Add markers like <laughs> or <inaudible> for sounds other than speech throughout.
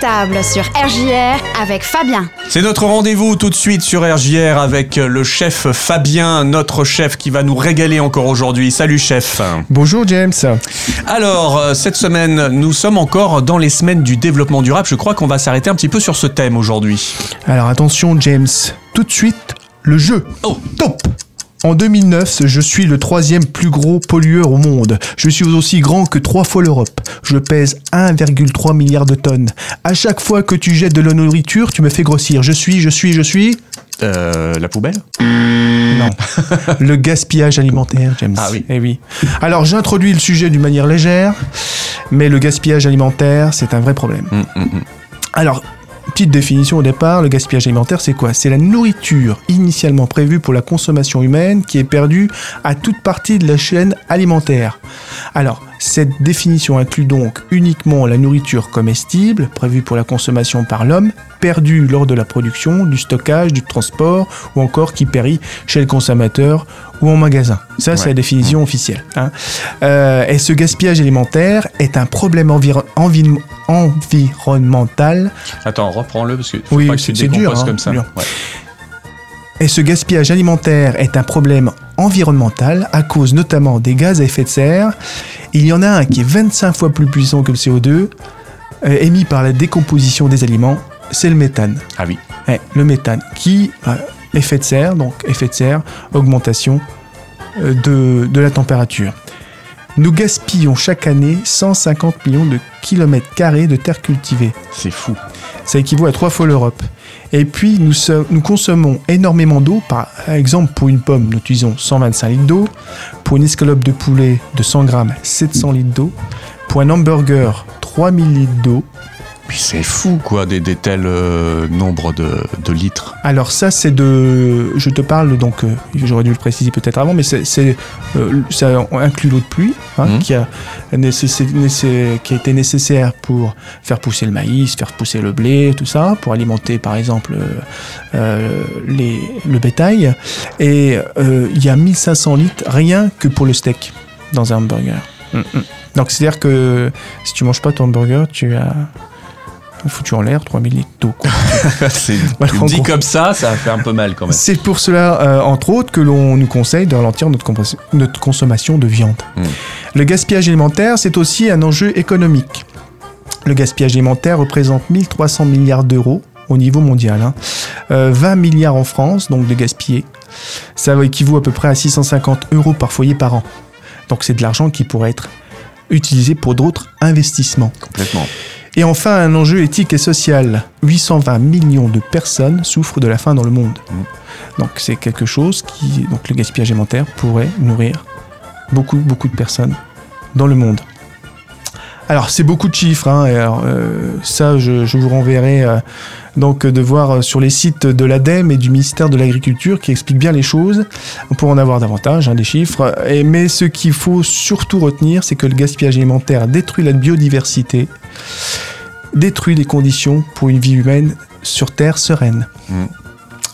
Table sur RJR avec Fabien. C'est notre rendez-vous tout de suite sur RJR avec le chef Fabien, notre chef qui va nous régaler encore aujourd'hui. Salut chef. Bonjour James. Alors, euh, cette semaine, nous sommes encore dans les semaines du développement durable. Je crois qu'on va s'arrêter un petit peu sur ce thème aujourd'hui. Alors attention James, tout de suite, le jeu. Oh, Top en 2009, je suis le troisième plus gros pollueur au monde. Je suis aussi grand que trois fois l'Europe. Je pèse 1,3 milliard de tonnes. À chaque fois que tu jettes de la nourriture, tu me fais grossir. Je suis, je suis, je suis... euh, la poubelle? Non. <laughs> le gaspillage alimentaire, James. Ah oui. Eh oui. Alors j'introduis le sujet d'une manière légère, mais le gaspillage alimentaire, c'est un vrai problème. Hum, hum, hum. Alors, petite définition au départ, le gaspillage alimentaire, c'est quoi? C'est la nourriture initialement prévue pour la consommation humaine qui est perdue à toute partie de la chaîne alimentaire. Alors, cette définition inclut donc uniquement la nourriture comestible, prévue pour la consommation par l'homme, perdue lors de la production, du stockage, du transport, ou encore qui périt chez le consommateur ou en magasin. Ça, c'est la définition officielle. hein. Euh, et ce gaspillage alimentaire est un problème enviro- envi- environnemental Attends, reprends-le parce que faut Oui, pas que tu dur, hein, comme ça. dur. Ouais. Et ce gaspillage alimentaire est un problème environnemental à cause notamment des gaz à effet de serre. Il y en a un qui est 25 fois plus puissant que le CO2, euh, émis par la décomposition des aliments, c'est le méthane. Ah oui. Ouais, le méthane, qui, euh, effet de serre, donc effet de serre, augmentation euh, de, de la température. Nous gaspillons chaque année 150 millions de kilomètres carrés de terre cultivée. C'est fou. Ça équivaut à trois fois l'Europe. Et puis, nous consommons énormément d'eau. Par exemple, pour une pomme, nous utilisons 125 litres d'eau. Pour une escalope de poulet de 100 grammes, 700 litres d'eau. Pour un hamburger, 3000 litres d'eau. Mais c'est fou quoi, des, des tels euh, nombres de, de litres. Alors ça, c'est de... Je te parle, donc, euh, j'aurais dû le préciser peut-être avant, mais c'est, euh, ça inclut l'eau de pluie, hein, Mhm. qui, a, qui a été nécessaire pour faire pousser le maïs, faire pousser le blé, tout ça, pour alimenter, par exemple, les, le bétail. Et il y a 1500 litres rien que pour le steak dans un hamburger. Mhm. Donc c'est-à-dire que si tu manges pas ton hamburger, tu as foutu en l'air 3000 litres d'eau. <laughs> c'est <laughs> gros. comme ça, ça fait un peu mal quand même. C'est pour cela, euh, entre autres, que l'on nous conseille de ralentir notre, consommation de viande. Mm. Le gaspillage alimentaire, c'est aussi un enjeu économique. Le gaspillage alimentaire représente 1300 milliards d'euros au niveau mondial. hein. Euh, 20 milliards en France, donc de gaspiller. Ça équivaut à peu près à 650 euros par foyer par an. Donc c'est de l'argent qui pourrait être utilisé pour d'autres investissements. Complètement. Et enfin, un enjeu éthique et social. 820 millions de personnes souffrent de la faim dans le monde. Donc c'est quelque chose qui, donc le gaspillage alimentaire pourrait nourrir beaucoup, beaucoup de personnes dans le monde. Alors c'est beaucoup de chiffres, hein, et alors, euh, ça je, je vous renverrai euh, donc de voir euh, sur les sites de l'ADEME et du ministère de l'Agriculture qui expliquent bien les choses. On pourra en avoir davantage, hein, des chiffres. Et, mais ce qu'il faut surtout retenir, c'est que le gaspillage alimentaire détruit la biodiversité, détruit les conditions pour une vie humaine sur Terre sereine. Mm.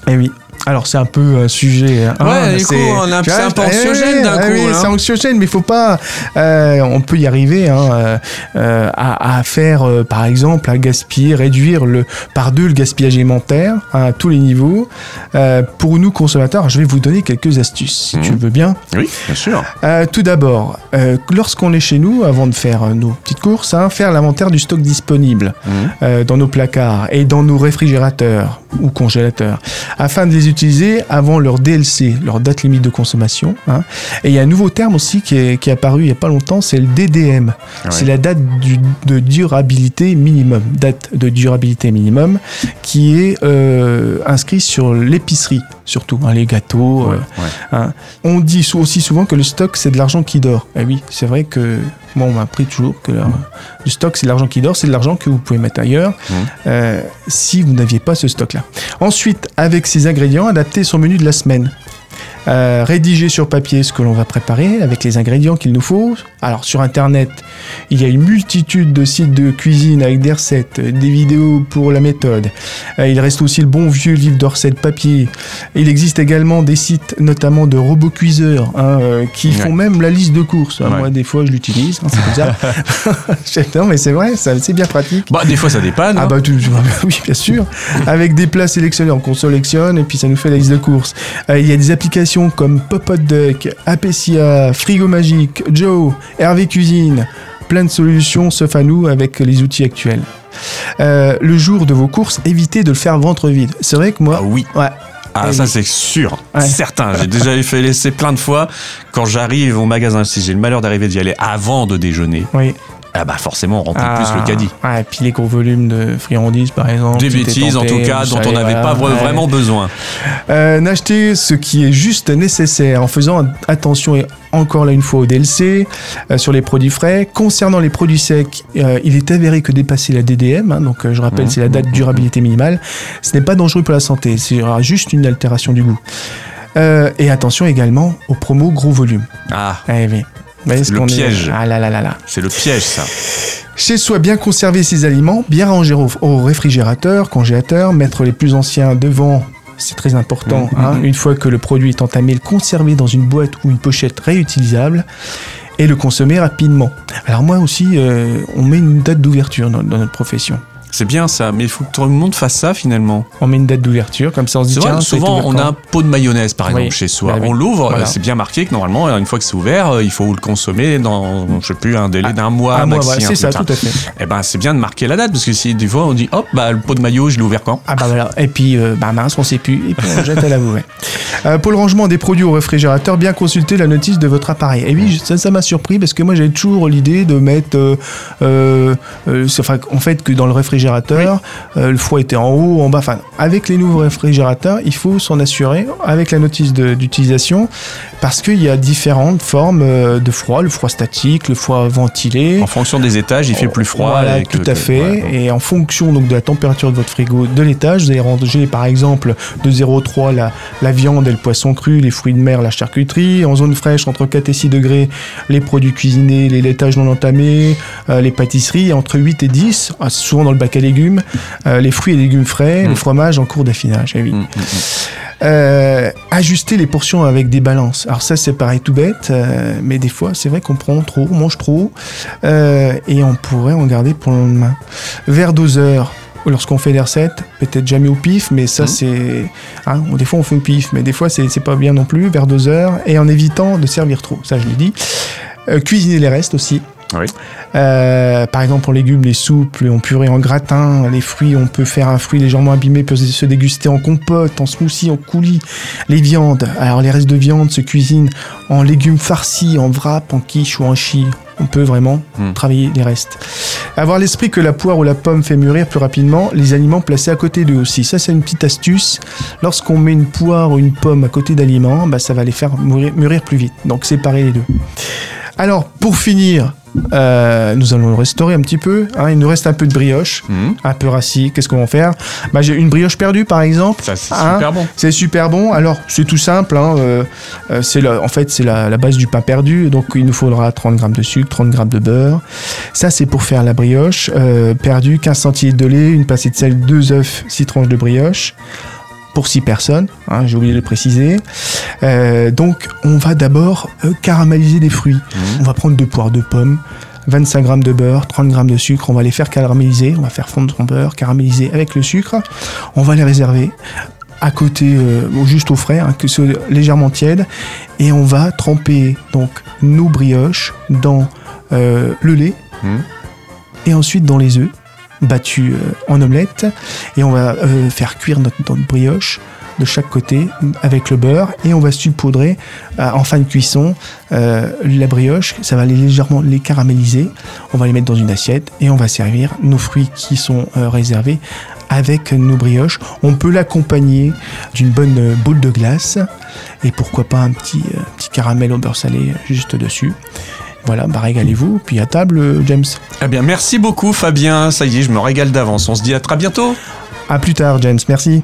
Et oui. Alors c'est un peu un sujet. hein, Ouais, du coup, c'est- un peu eh anxiogène d'un eh coup, oui, hein. C'est anxiogène, mais il faut pas. euh, on peut y arriver hein, euh, euh, à, à faire, euh, par exemple, à gaspiller, réduire le par deux le gaspillage alimentaire hein, à tous les niveaux. Euh, pour nous consommateurs, je vais vous donner quelques astuces, si Mhm. tu veux bien. Oui, bien sûr. Euh, tout d'abord, euh, lorsqu'on est chez nous, avant de faire euh, nos petites courses, hein, faire l'inventaire du stock disponible Mhm. euh, dans nos placards et dans nos réfrigérateurs ou congélateurs, afin de les utiliser avant leur DLC, leur date limite de consommation. hein. Et il y a un nouveau terme aussi qui est, qui est apparu il n'y a pas longtemps, c'est le DDM. C'est la date du- de durabilité minimum, date de durabilité minimum, qui est euh, inscrit sur l'épicerie, surtout, hein, les gâteaux. Ouais, euh, ouais. Hein. On dit aussi souvent que le stock, c'est de l'argent qui dort. Et oui, c'est vrai que moi, on m'a appris toujours que le, stock, c'est de l'argent qui dort, c'est de l'argent que vous pouvez mettre ailleurs Mhm. euh, si vous n'aviez pas ce stock-là. Ensuite, avec ces ingrédients, adaptez son menu de la semaine. Euh, rédiger sur papier ce que l'on va préparer avec les ingrédients qu'il nous faut. Alors sur internet, il y a une multitude de sites de cuisine avec des recettes, des vidéos pour la méthode. Euh, il reste aussi le bon vieux livre de recettes papier. Il existe également des sites notamment de robots cuiseurs hein, euh, qui font même la liste de courses. Ouais. Moi des fois je l'utilise, hein, c'est ça. <laughs> non mais c'est vrai, c'est bien pratique. Bah, des fois, ça dépanne. Ah hein. bah <laughs> oui bien sûr avec des plats sélectionnés on sélectionne et puis ça nous fait la liste de courses Euh, il y a des applications comme Pop Hot Duck Apecia Frigo Magique Joe Hervé Cuisine plein de solutions sauf à nous avec les outils actuels Euh, le jour de vos courses évitez de le faire ventre vide c'est vrai que moi Ah oui. ouais Ah, ça, c'est sûr. Ouais. Certain. J'ai déjà <laughs> fait laisser plein de fois. Quand j'arrive au magasin, si j'ai le malheur d'arriver d'y aller avant de déjeuner, oui ah bah forcément, on remplit Ah, plus le caddie. ouais, et puis les gros volumes de friandises par exemple Des bêtises, en tout cas, dont on n'avait voilà, pas ouais. vraiment besoin. Euh, N'achetez ce qui est juste nécessaire en faisant attention et encore là une fois au DLC euh, sur les produits frais. Concernant les produits secs, euh, il est avéré que dépasser la DDM, hein, donc euh, je rappelle Mmh, c'est la date de durabilité minimale, ce n'est pas dangereux pour la santé, c'est juste une altération du goût. Euh, et attention également aux promos gros volume. Ah, Eh oui. Vous voyez ce Le qu'on est- piège. Ah là là là là. c'est le piège, ça. Chez soi, bien conserver ses aliments, bien ranger au, au réfrigérateur, congélateur, mettre les plus anciens devant, c'est très important. Mhm. hein. Une fois que le produit est entamé, le conserver dans une boîte ou une pochette réutilisable et le consommer rapidement. Alors moi aussi, euh, on met une date d'ouverture dans, dans notre profession. C'est bien ça, mais il faut que tout le monde fasse ça finalement. On met une date d'ouverture, comme ça on se dit tiens, souvent on a un pot de mayonnaise par Oui. exemple chez soi. Bah oui. On l'ouvre, Voilà. c'est bien marqué que normalement, une fois que c'est ouvert, euh, il faut le consommer dans, je sais plus, un délai d'un mois Ah, moi, maxi. voilà, un c'est ça, tout à fait. Eh ben, c'est bien de marquer la date parce que si des fois on dit hop, bah le pot de maillot, je l'ai ouvert quand? Ah bah voilà, et puis euh, bah mince, on sait plus, et puis on jette à la. <laughs> Euh, pour le rangement des produits au réfrigérateur, bien consulter la notice de votre appareil. Et oui, ça ça m'a surpris parce que moi j'avais toujours l'idée de mettre, euh, enfin, en fait que dans le réfrigérateur, euh, le froid était en haut, en bas. Enfin, avec les nouveaux réfrigérateurs, il faut s'en assurer avec la notice d'utilisation parce qu'il y a différentes formes euh, de froid, le froid statique, le froid ventilé. En fonction des étages, il fait plus froid. Voilà, tout à fait. ouais. Et en fonction donc de la température de votre frigo de l'étage, vous allez ranger par exemple de 0,3 la, la viande et le poisson cru, les fruits de mer, la charcuterie. En zone fraîche, entre 4 et 6 degrés, les produits cuisinés, les laitages non entamés, euh, les pâtisseries. Et entre 8 et 10, ah, souvent dans le bac à légumes, euh, les fruits et légumes frais, Mm. le fromage en cours d'affinage. Eh oui. Mm, mm, mm. Euh, ajuster les portions avec des balances. Alors ça c'est pareil tout bête, euh, mais des fois c'est vrai qu'on prend trop, on mange trop, euh, et on pourrait en garder pour le lendemain. Vers doseur. Lorsqu'on fait des recettes, peut-être jamais au pif, mais ça Mhm. c'est... hein, des fois on fait au pif, mais des fois c'est pas bien non plus, vers doseur, et en évitant de servir trop, ça je l'ai dit. Euh, cuisiner les restes aussi. Oui. Euh, par exemple, en légumes, les soupes, en purée, en gratin, les fruits, on peut faire un fruit légèrement abîmé, peut se déguster en compote, en smoothie, en coulis. Les viandes, alors les restes de viande se cuisinent en légumes farcis, en wrap, en quiche ou en chi. On peut vraiment Mm. travailler les restes. Avoir l'esprit que la poire ou la pomme fait mûrir plus rapidement les aliments placés à côté d'eux aussi. Ça, c'est une petite astuce. Lorsqu'on met une poire ou une pomme à côté d'aliments, bah, ça va les faire mûrir, mûrir plus vite. Donc, séparer les deux. Alors, pour finir, euh, nous allons le restaurer un petit peu. hein. il nous reste un peu de brioche, Mm. un peu rassis. Qu'est-ce qu'on va faire? Bah, J'ai une brioche perdue, par exemple. Ça, c'est Hein super bon. C'est super bon. Alors, c'est tout simple. hein, euh, euh, c'est en fait, c'est la, la base du pain perdu. Donc, il nous faudra 30 grammes de sucre, 30 grammes de beurre. Ça, c'est pour faire la brioche. Euh, perdu, 15 centilitres de lait, une pincée de sel, 2 œufs, 6 tranches de brioche. Pour 6 personnes, hein, j'ai oublié de le préciser. Euh, donc, on va d'abord euh, caraméliser des fruits. Mm. On va prendre deux poires de pommes, 25 grammes de beurre, 30 grammes de sucre. On va les faire caraméliser. On va faire fondre son beurre, caraméliser avec le sucre. On va les réserver à côté, euh, juste au frais, hein, que ce soit légèrement tiède. Et on va tremper donc nos brioches dans le lait Mm. et ensuite dans les œufs battus euh, en omelette. Et on va euh, faire cuire notre, brioche de chaque côté avec le beurre et on va saupoudrer euh, en fin de cuisson la brioche. Ça va les légèrement les caraméliser. On va les mettre dans une assiette et on va servir nos fruits qui sont réservés avec nos brioches. On peut l'accompagner d'une bonne boule de glace et pourquoi pas un petit, petit caramel au beurre salé juste dessus. Voilà, bah régalez-vous. Puis à table, euh, James. Eh bien, merci beaucoup, Fabien. Ça y est, je me régale d'avance. On se dit à très bientôt. À plus tard, James. Merci.